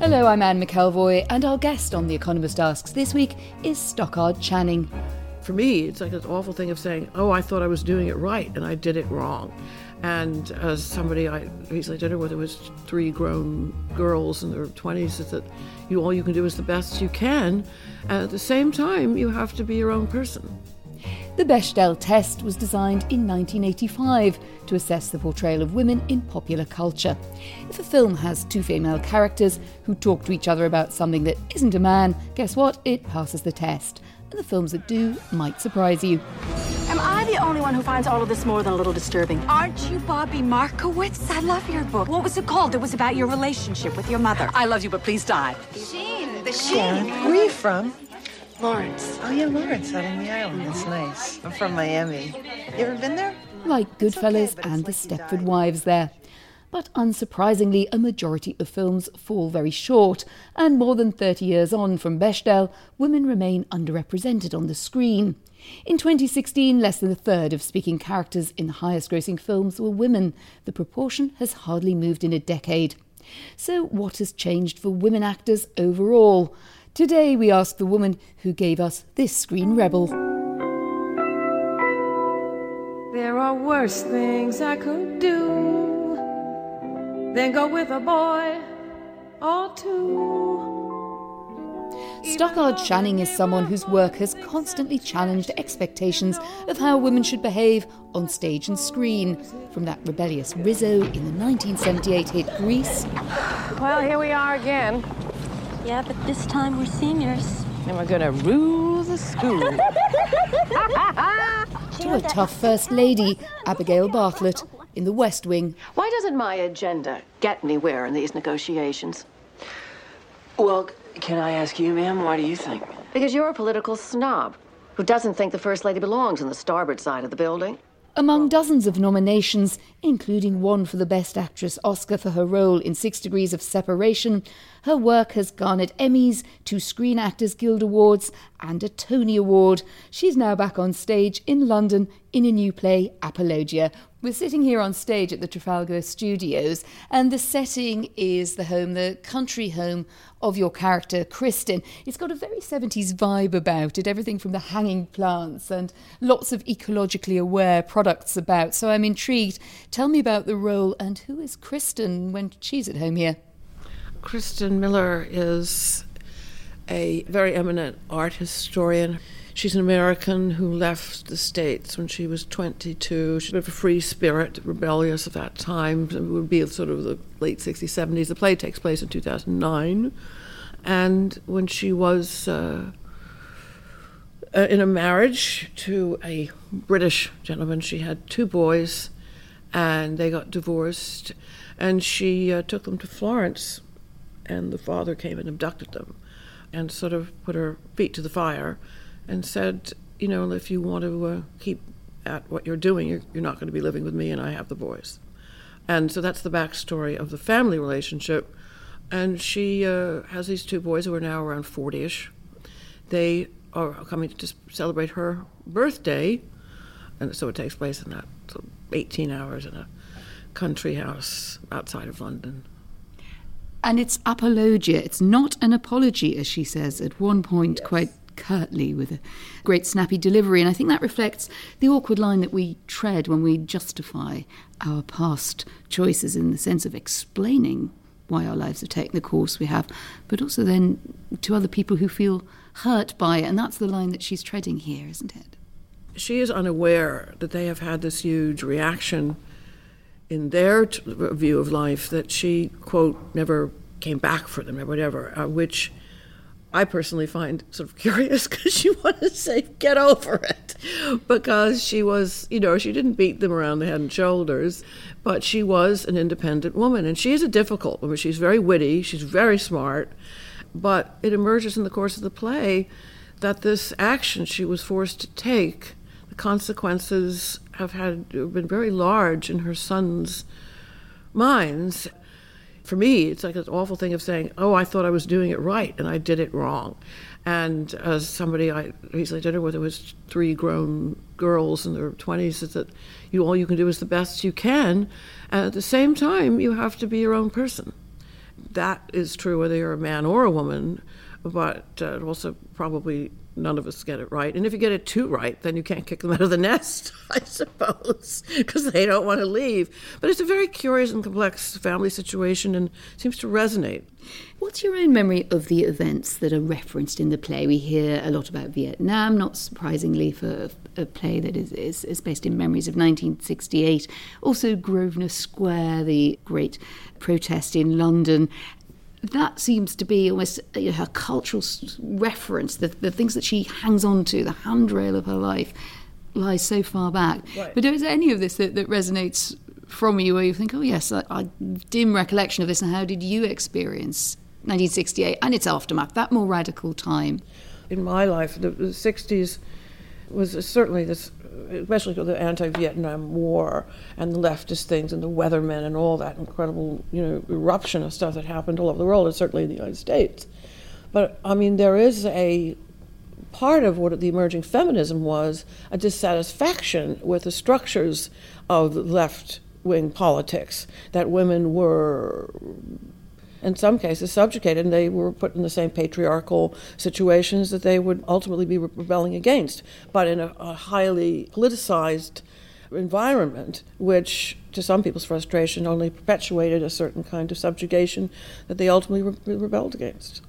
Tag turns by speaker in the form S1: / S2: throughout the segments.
S1: Hello, I'm Anne McElvoy, and our guest on The Economist Asks this week is Stockard Channing.
S2: For me, it's like this awful thing of saying, oh, I thought I was doing it right and I did it wrong. And as somebody I recently dinner with, it was three grown girls in their 20s, is that you all you can do is the best you can. And at the same time, you have to be your own person.
S1: The Bechdel test was designed in 1985 to assess the portrayal of women in popular culture. If a film has two female characters who talk to each other about something that isn't a man, guess what? It passes the test. And the films that do might surprise you.
S3: Am I the only one who finds all of this more than a little disturbing? Aren't you Bobby Markowitz? I love your book. What was it called? It was about your relationship with your mother. I love you, but please die.
S4: Sheen, the Sheen. Where are you from?
S3: Lawrence.
S4: Oh, yeah, Lawrence, out on the island. That's nice. I'm from Miami. You ever been there?
S1: Like Goodfellas
S4: okay,
S1: and The
S4: like you
S1: Stepford
S4: died.
S1: Wives there. But unsurprisingly, a majority of films fall very short, and more than 30 years on from Bechdel, women remain underrepresented on the screen. In 2016, less than a third of speaking characters in the highest grossing films were women. The proportion has hardly moved in a decade. So, what has changed for women actors overall? Today, we ask the woman who gave us this screen rebel.
S5: There are worse things I could do than go with a boy or two.
S1: Stockard Channing is someone whose work has constantly challenged expectations of how women should behave on stage and screen. From that rebellious Rizzo in the 1978 hit Grease
S5: Well, here we are again,
S6: Yeah, but this time we're seniors.
S5: and we're gonna rule the school.
S1: to a tough First Lady, Abigail Bartlett, in The West Wing.
S7: Why doesn't my agenda get anywhere in these negotiations?
S8: Well, can I ask you, ma'am, why do you think?
S7: Because you're a political snob who doesn't think the First Lady belongs on the starboard side of the building.
S1: Among dozens of nominations, including one for the Best Actress Oscar for her role in Six Degrees of Separation, her work has garnered Emmys, two Screen Actors Guild Awards, and a Tony Award. She's now back on stage in London in a new play, Apologia. We're sitting here on stage at the Trafalgar Studios, and the setting is the home, the country home of your character, Kristen. It's got a very 70s vibe about it, everything from the hanging plants and lots of ecologically aware products about. So I'm intrigued. Tell me about the role and who is Kristen when she's at home here?
S2: Kristen Miller is a very eminent art historian. She's an American who left the States when she was 22. She's a bit of a free spirit, rebellious at that time. It would be sort of the late 60s, 70s. The play takes place in 2009. And when she was uh, uh, in a marriage to a British gentleman, she had two boys, and they got divorced. And she uh, took them to Florence, and the father came and abducted them and sort of put her feet to the fire and said, you know, if you want to uh, keep at what you're doing, you're, you're not going to be living with me, and I have the boys. And so that's the backstory of the family relationship. And she uh, has these two boys who are now around 40 ish. They are coming to celebrate her birthday. And so it takes place in that sort of 18 hours in a country house outside of London.
S1: And it's apologia. It's not an apology, as she says at one point, quite curtly with a great snappy delivery. And I think that reflects the awkward line that we tread when we justify our past choices in the sense of explaining why our lives have taken the course we have, but also then to other people who feel hurt by it. And that's the line that she's treading here, isn't it?
S2: She is unaware that they have had this huge reaction in their t- view of life that she, quote, never came back for them or whatever, uh, which I personally find sort of curious because she want to say, get over it. Because she was, you know, she didn't beat them around the head and shoulders, but she was an independent woman. And she is a difficult woman. She's very witty, she's very smart. But it emerges in the course of the play that this action she was forced to take, the consequences have had been very large in her son's minds for me, it's like an awful thing of saying, "Oh, I thought I was doing it right, and I did it wrong." And as somebody I recently dinner with, it was three grown girls in their twenties, that you all you can do is the best you can, and at the same time, you have to be your own person. That is true whether you're a man or a woman, but uh, also probably none of us get it right. And if you get it too right, then you can't kick them out of the nest, I suppose, because they don't want to leave. But it's a very curious and complex family situation and seems to resonate.
S1: What's your own memory of the events that are referenced in the play? We hear a lot about Vietnam, not surprisingly for a play that is, is, is based in memories of 1968. Also, Grosvenor Square, the great protest in London, that seems to be almost you know, her cultural reference, the, the things that she hangs on to, the handrail of her life lies so far back. Right. But is there any of this that, that resonates from you where you think, oh, yes, I, I dim recollection of this, and how did you experience 1968 and its aftermath, that more radical time?
S2: In my life, the, the 60s was certainly this especially the anti-Vietnam War and the leftist things and the weathermen and all that incredible, you know, eruption of stuff that happened all over the world, and certainly in the United States. But I mean, there is a part of what the emerging feminism was a dissatisfaction with the structures of left wing politics that women were in some cases subjugated and they were put in the same patriarchal situations that they would ultimately be rebelling against, but in a, a highly politicized environment, which to some people's frustration only perpetuated a certain kind of subjugation that they ultimately re- rebelled against.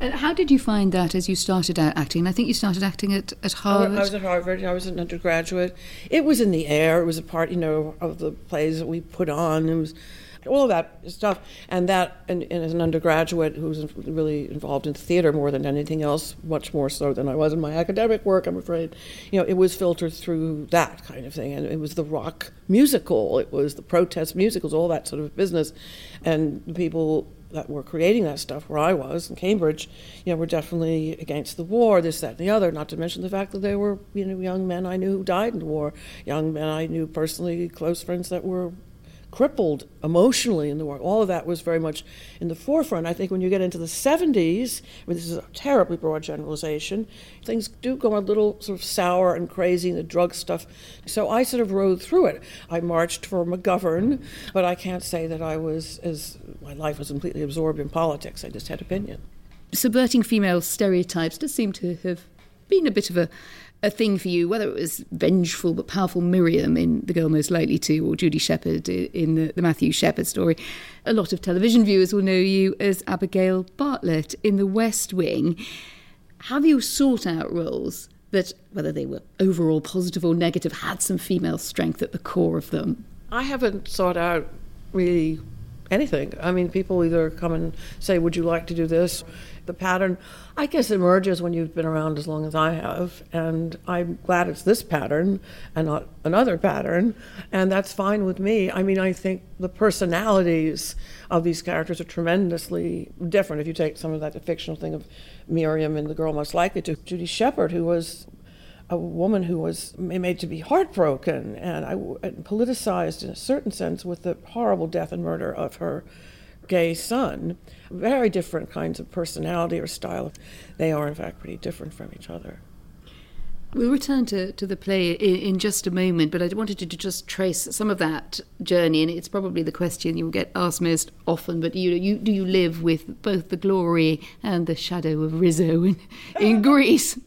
S1: And how did you find that as you started out acting? I think you started acting at, at Harvard.
S2: I was at Harvard. I was an undergraduate. It was in the air. It was a part, you know, of the plays that we put on. It was all that stuff. And that, and, and, as an undergraduate who was really involved in theater more than anything else, much more so than I was in my academic work, I'm afraid, you know, it was filtered through that kind of thing. And it was the rock musical, it was the protest musicals, all that sort of business. And the people that were creating that stuff where I was in Cambridge, you know, were definitely against the war, this, that, and the other. Not to mention the fact that there were, you know, young men I knew who died in the war, young men I knew personally, close friends that were crippled emotionally in the war. All of that was very much in the forefront. I think when you get into the 70s, I mean, this is a terribly broad generalization, things do go a little sort of sour and crazy, and the drug stuff. So I sort of rode through it. I marched for McGovern, but I can't say that I was, as my life was completely absorbed in politics. I just had opinion.
S1: Subverting female stereotypes does seem to have been a bit of a a thing for you, whether it was vengeful but powerful Miriam in The Girl Most Likely to, or Judy Shepard in the, the Matthew Shepard story. A lot of television viewers will know you as Abigail Bartlett in The West Wing. Have you sought out roles that, whether they were overall positive or negative, had some female strength at the core of them?
S2: I haven't sought out really anything. I mean, people either come and say, Would you like to do this? The pattern, I guess, emerges when you've been around as long as I have. And I'm glad it's this pattern and not another pattern. And that's fine with me. I mean, I think the personalities of these characters are tremendously different. If you take some of that fictional thing of Miriam and the girl most likely to, Judy Shepard, who was a woman who was made to be heartbroken and, I, and politicized in a certain sense with the horrible death and murder of her gay son. Very different kinds of personality or style. They are, in fact, pretty different from each other.
S1: We'll return to, to the play in, in, just a moment, but I wanted to, just trace some of that journey, and it's probably the question you will get asked most often. But you, you do you live with both the glory and the shadow of Rizzo in, in Grease?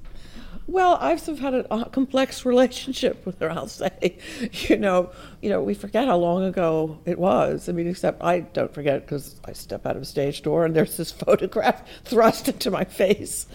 S2: Well, I've sort of had a, complex relationship with her. I'll say, you know, you know, we forget how long ago it was. I mean, except I don't forget because I step out of a stage door and there's this photograph thrust into my face,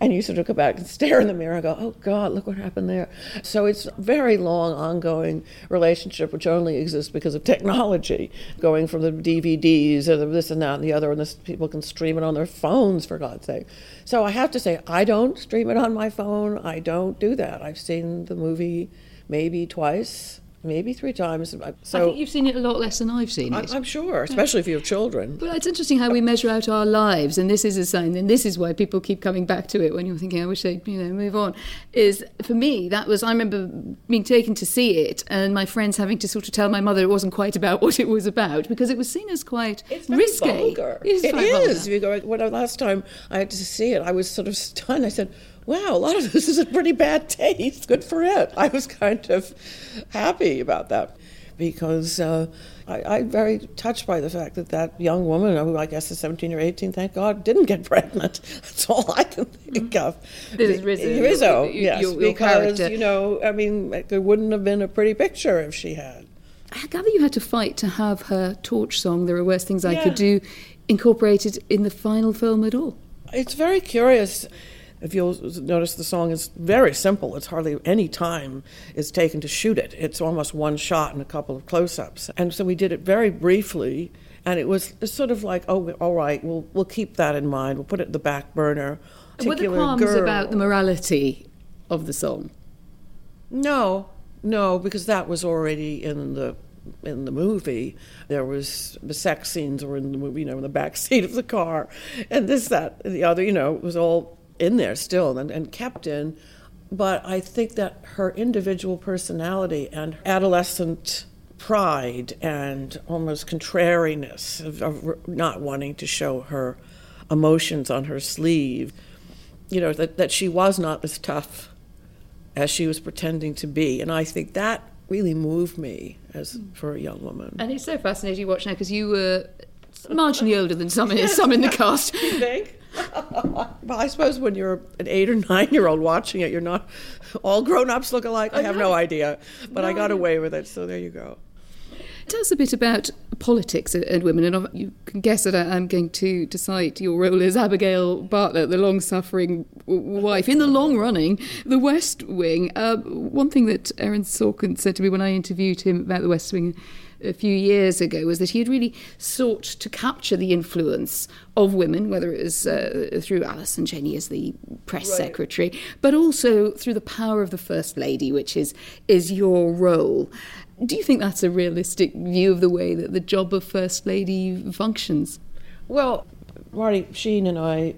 S2: and you sort of go back and stare in the mirror and go, "Oh God, look what happened there." So it's a very long, ongoing relationship, which only exists because of technology, going from the DVDs the this and that and the other, and this people can stream it on their phones for God's sake. So I have to say, I don't stream it on my phone. I don't do that. I've seen the movie maybe twice maybe three times.
S1: So I think you've seen it a lot less than I've seen it.
S2: I'm sure, especially if you have children.
S1: But it's interesting how we measure out our lives, and this is a sign, and this is why people keep coming back to it when you're thinking, I wish they'd you know move on. Is for me that was I remember being taken to see it, and my friends having to sort of tell my mother it wasn't quite about what it was about because it was seen as quite
S2: it's
S1: risque.
S2: Vulgar. It is. It is. Go, when last time I had to see it, I was sort of stunned. I said wow, a lot of this is a pretty bad taste. Good for it. I was kind of happy about that because uh, I, am very touched by the fact that that young woman, who I guess is 17 or 18, thank God, didn't get pregnant. That's all I can think mm-hmm. of.
S1: This is Rizzo.
S2: Rizzo, yes, your, your because, character. you know, I mean, it wouldn't have been a pretty picture if she had.
S1: I gather you had to fight to have her torch song, There Are Worse Things I yeah. Could Do, incorporated in the final film at all.
S2: It's very curious if you'll notice, the song is very simple. It's hardly any time is taken to shoot it. It's almost one shot and a couple of close-ups. And so we did it very briefly, and it was sort of like, oh, all right, we'll we'll keep that in mind. We'll put it in the back burner.
S1: Were the qualms girl. about the morality of the song?
S2: No, no, because that was already in the in the movie. There was the sex scenes were in the movie, you know, in the back seat of the car, and this, that, and the other. You know, it was all in there still and, and kept in. But I think that her individual personality and adolescent pride and almost contrariness of, of, not wanting to show her emotions on her sleeve, you know, that, that she was not as tough as she was pretending to be. And I think that really moved me as hmm. for a young woman.
S1: And it's so fascinating to watch now because you were marginally older than some in, some in the cast.
S2: you think? well, I suppose when you're an eight or nine year old watching it, you're not all grown ups look alike. I have no idea, but no I got away with it, so there you go.
S1: Tell us a bit about politics and women, and you can guess that I'm going to, cite your role as Abigail Bartlett, the long-suffering wife. In the long running, The West Wing. Uh, one thing that Aaron Sorkin said to me when I interviewed him about The West Wing a few years ago was that he had really sought to capture the influence of women, whether it was uh, through Allison Janney as the press right. secretary, but also through the power of the First Lady, which is, is your role. Do you think that's a realistic view of the way that the job of First Lady functions?
S2: Well, Marty Sheen and I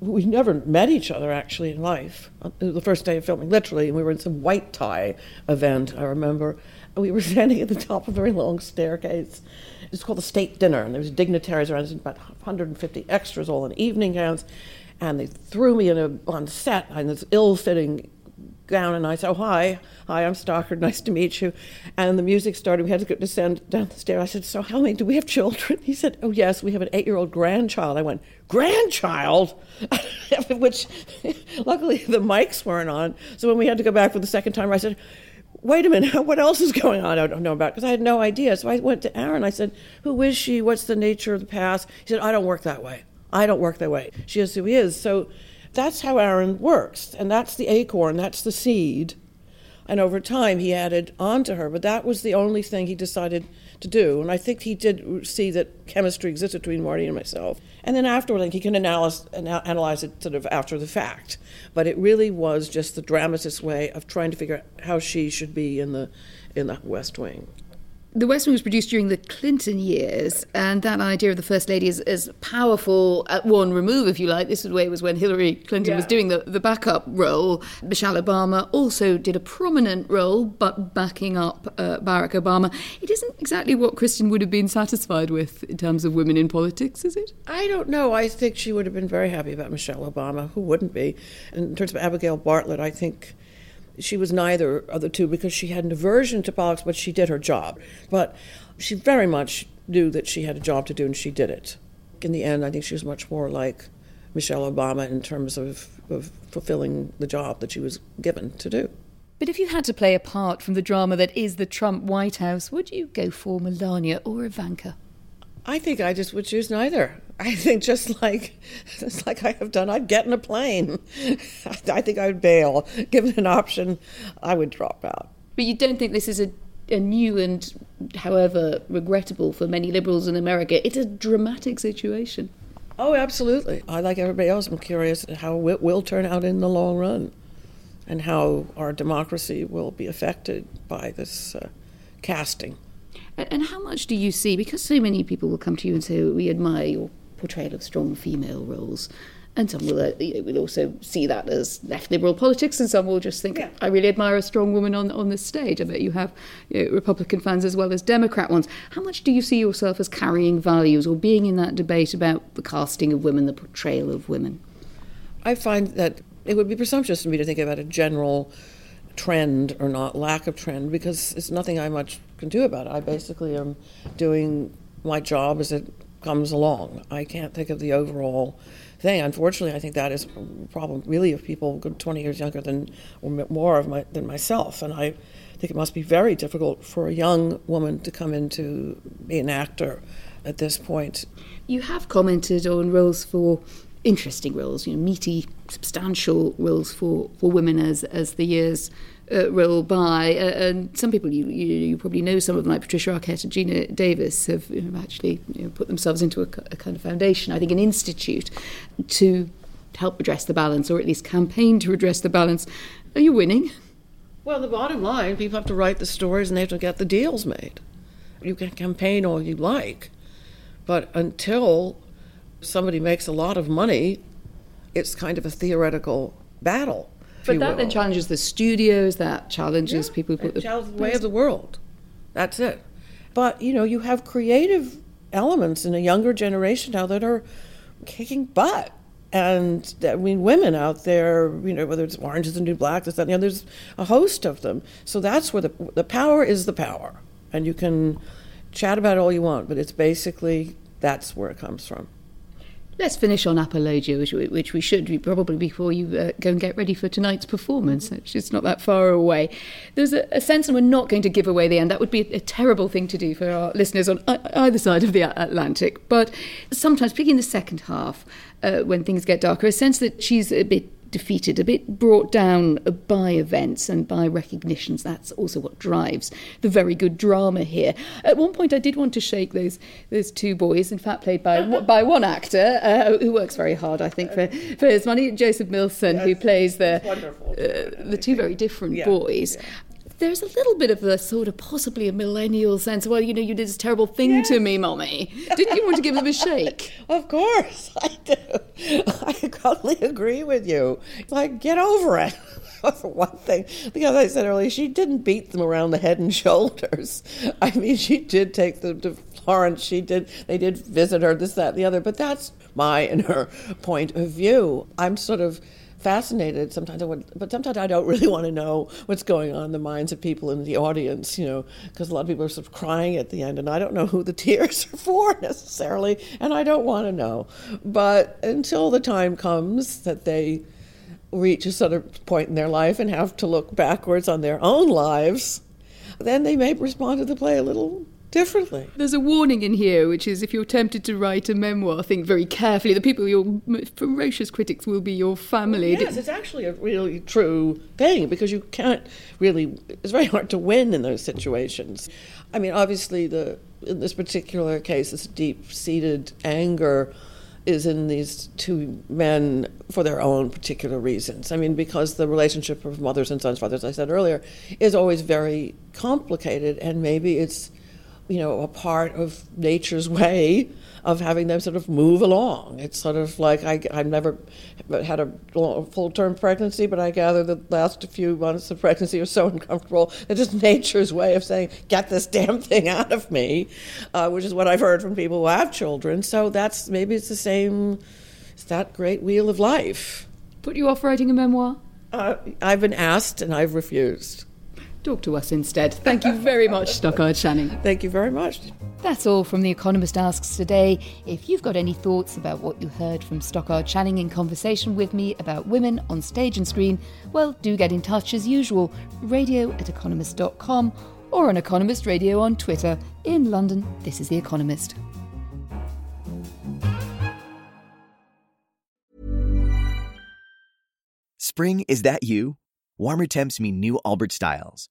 S2: we never met each other actually in life. The first day of filming, literally, and we were in some white tie event, I remember we were standing at the top of a very long staircase. It's called the state dinner, and there was dignitaries around, about 150 extras, all in evening gowns, and they threw me in a, on set in this ill-fitting gown, and I said, "Oh hi, hi, I'm Stockard. Nice to meet you." And the music started. We had to descend down the stairs. I said, "So, how many do we have children?" He said, "Oh yes, we have an eight-year-old grandchild." I went, "Grandchild," which luckily the mics weren't on. So when we had to go back for the second time, I said wait a minute, what else is going on? I don't know about because I had no idea. So I went to Aaron. I said, who is she? What's the nature of the past? He said, I don't work that way. I don't work that way. She is who he is. So that's how Aaron works, and that's the acorn. That's the seed. And over time, he added on to her, but that was the only thing he decided to do. And I think he did see that chemistry existed between Marty and myself. And then afterward, like, he can analyze, analyze it sort of after the fact. But it really was just the dramatist's way of trying to figure out how she should be in the in the West Wing.
S1: The West Wing was produced during the Clinton years, and that idea of the First Lady is, is powerful at one remove, if you like. This is the way it was when Hillary Clinton yeah. was doing the, the backup role. Michelle Obama also did a prominent role, but backing up uh, Barack Obama. It isn't exactly what Kristen would have been satisfied with in terms of women in politics, is it?
S2: I don't know. I think she would have been very happy about Michelle Obama. Who wouldn't be? In terms of Abigail Bartlett, I think she was neither of the two because she had an aversion to politics, but she did her job. But she very much knew that she had a job to do and she did it. In the end, I think she was much more like Michelle Obama in terms of, of fulfilling the job that she was given to do.
S1: But if you had to play a part from the drama that is the Trump White House, would you go for Melania or Ivanka?
S2: I think I just would choose neither. I think just like just like I have done, I'd get in a plane. I think I would bail. Given an option, I would drop out.
S1: But you don't think this is a, a new and, however regrettable for many liberals in America, it's a dramatic situation.
S2: Oh, absolutely. I, like everybody else, I'm curious how it will turn out in the long run and how our democracy will be affected by this uh, casting.
S1: And how much do you see, because so many people will come to you and say, we admire your portrayal of strong female roles, and some will, uh, will also see that as left liberal politics, and some will just think, yeah. I really admire a strong woman on, on this stage. I bet you have you know, Republican fans as well as Democrat ones. How much do you see yourself as carrying values or being in that debate about the casting of women, the portrayal of women?
S2: I find that it would be presumptuous for me to think about a general trend or not lack of trend because it's nothing I much can do about it. I basically am doing my job as it comes along. I can't think of the overall thing. Unfortunately, I think that is a problem really of people 20 years younger than or more of my, than myself, and I think it must be very difficult for a young woman to come into be an actor at this point.
S1: You have commented on roles for interesting roles, you know, meaty, substantial roles for, for women as as the years uh, by. Uh, and some people you, you, you probably know some of them, like Patricia Arquette and Geena Davis, have you know, actually you know, put themselves into a, a kind of foundation, I think, an institute to help address the balance, or at least campaign to redress the balance. Are you winning?
S2: Well, the bottom line, people have to write the stories and they have to get the deals made. You can campaign all you like, but until somebody makes a lot of money, it's kind of a theoretical battle.
S1: But that will. then challenges the studios, that challenges
S2: yeah,
S1: people who put
S2: the, the way of the world. That's it. But, you know, you have creative elements in a younger generation now that are kicking butt. And I mean, women out there, you know, whether it's Orange is the New Black, this, that, and the other, there's a host of them. So that's where the, the power is the power. And you can chat about it all you want, but it's basically that's where it comes from.
S1: Let's finish on Apologia, which we, which we should probably before you uh, go and get ready for tonight's performance. It's not that far away. There's a, a, sense, and we're not going to give away the end. That would be a, a terrible thing to do for our listeners on either side of the Atlantic. But sometimes, particularly in the second half, uh, when things get darker, a sense that she's a bit defeated, a bit brought down by events and by recognitions. That's also what drives the very good drama here. At one point, I did want to shake those those two boys, in fact, played by by one actor uh, who works very hard, I think, for, for his money, Joseph Millson, yes, who plays the uh, the two very different yeah, boys. Yeah there's a little bit of a sort of possibly a millennial sense. Well, you know, you did this terrible thing yes. to me, mommy. Didn't you want to give them a shake?
S2: of course, I do. I totally agree with you. Like, get over it. For one thing, because I said earlier, she didn't beat them around the head and shoulders. I mean, she did take them to Florence. She did. They did visit her. This, that, and the other. But that's my and her point of view. I'm sort of fascinated. Sometimes I would, but sometimes I don't really want to know what's going on in the minds of people in the audience, you know, because a lot of people are sort of crying at the end, and I don't know who the tears are for necessarily, and I don't want to know. But until the time comes that they reach a sort of point in their life and have to look backwards on their own lives, then they may respond to the play a little differently.
S1: There's a warning in here, which is if you're tempted to write a memoir, think very carefully. The people, your ferocious critics, will be your family.
S2: Yes, it's actually a really true thing because you can't really. It's very hard to win in those situations. I mean, obviously, the in this particular case, this deep-seated anger is in these two men for their own particular reasons. I mean, because the relationship of mothers and sons, fathers, I said earlier, is always very complicated, and maybe it's you know, a part of nature's way of having them sort of move along. It's sort of like I, I've never had a full term pregnancy, but I gather the last few months of pregnancy are so uncomfortable It's just nature's way of saying, get this damn thing out of me, uh, which is what I've heard from people who have children. So that's maybe it's the same, it's that great wheel of life.
S1: Put you off writing a memoir?
S2: Uh, I've been asked and I've refused
S1: talk to us instead. Thank you very much, Stockard Channing.
S2: Thank you very much.
S1: That's all from The Economist Asks today. If you've got any thoughts about what you heard from Stockard Channing in conversation with me about women on stage and screen, well, do get in touch as usual, radio at economist.com or on Economist Radio on Twitter. In London, this is The Economist.
S9: Spring, is that you? Warmer temps mean new Allbirds styles.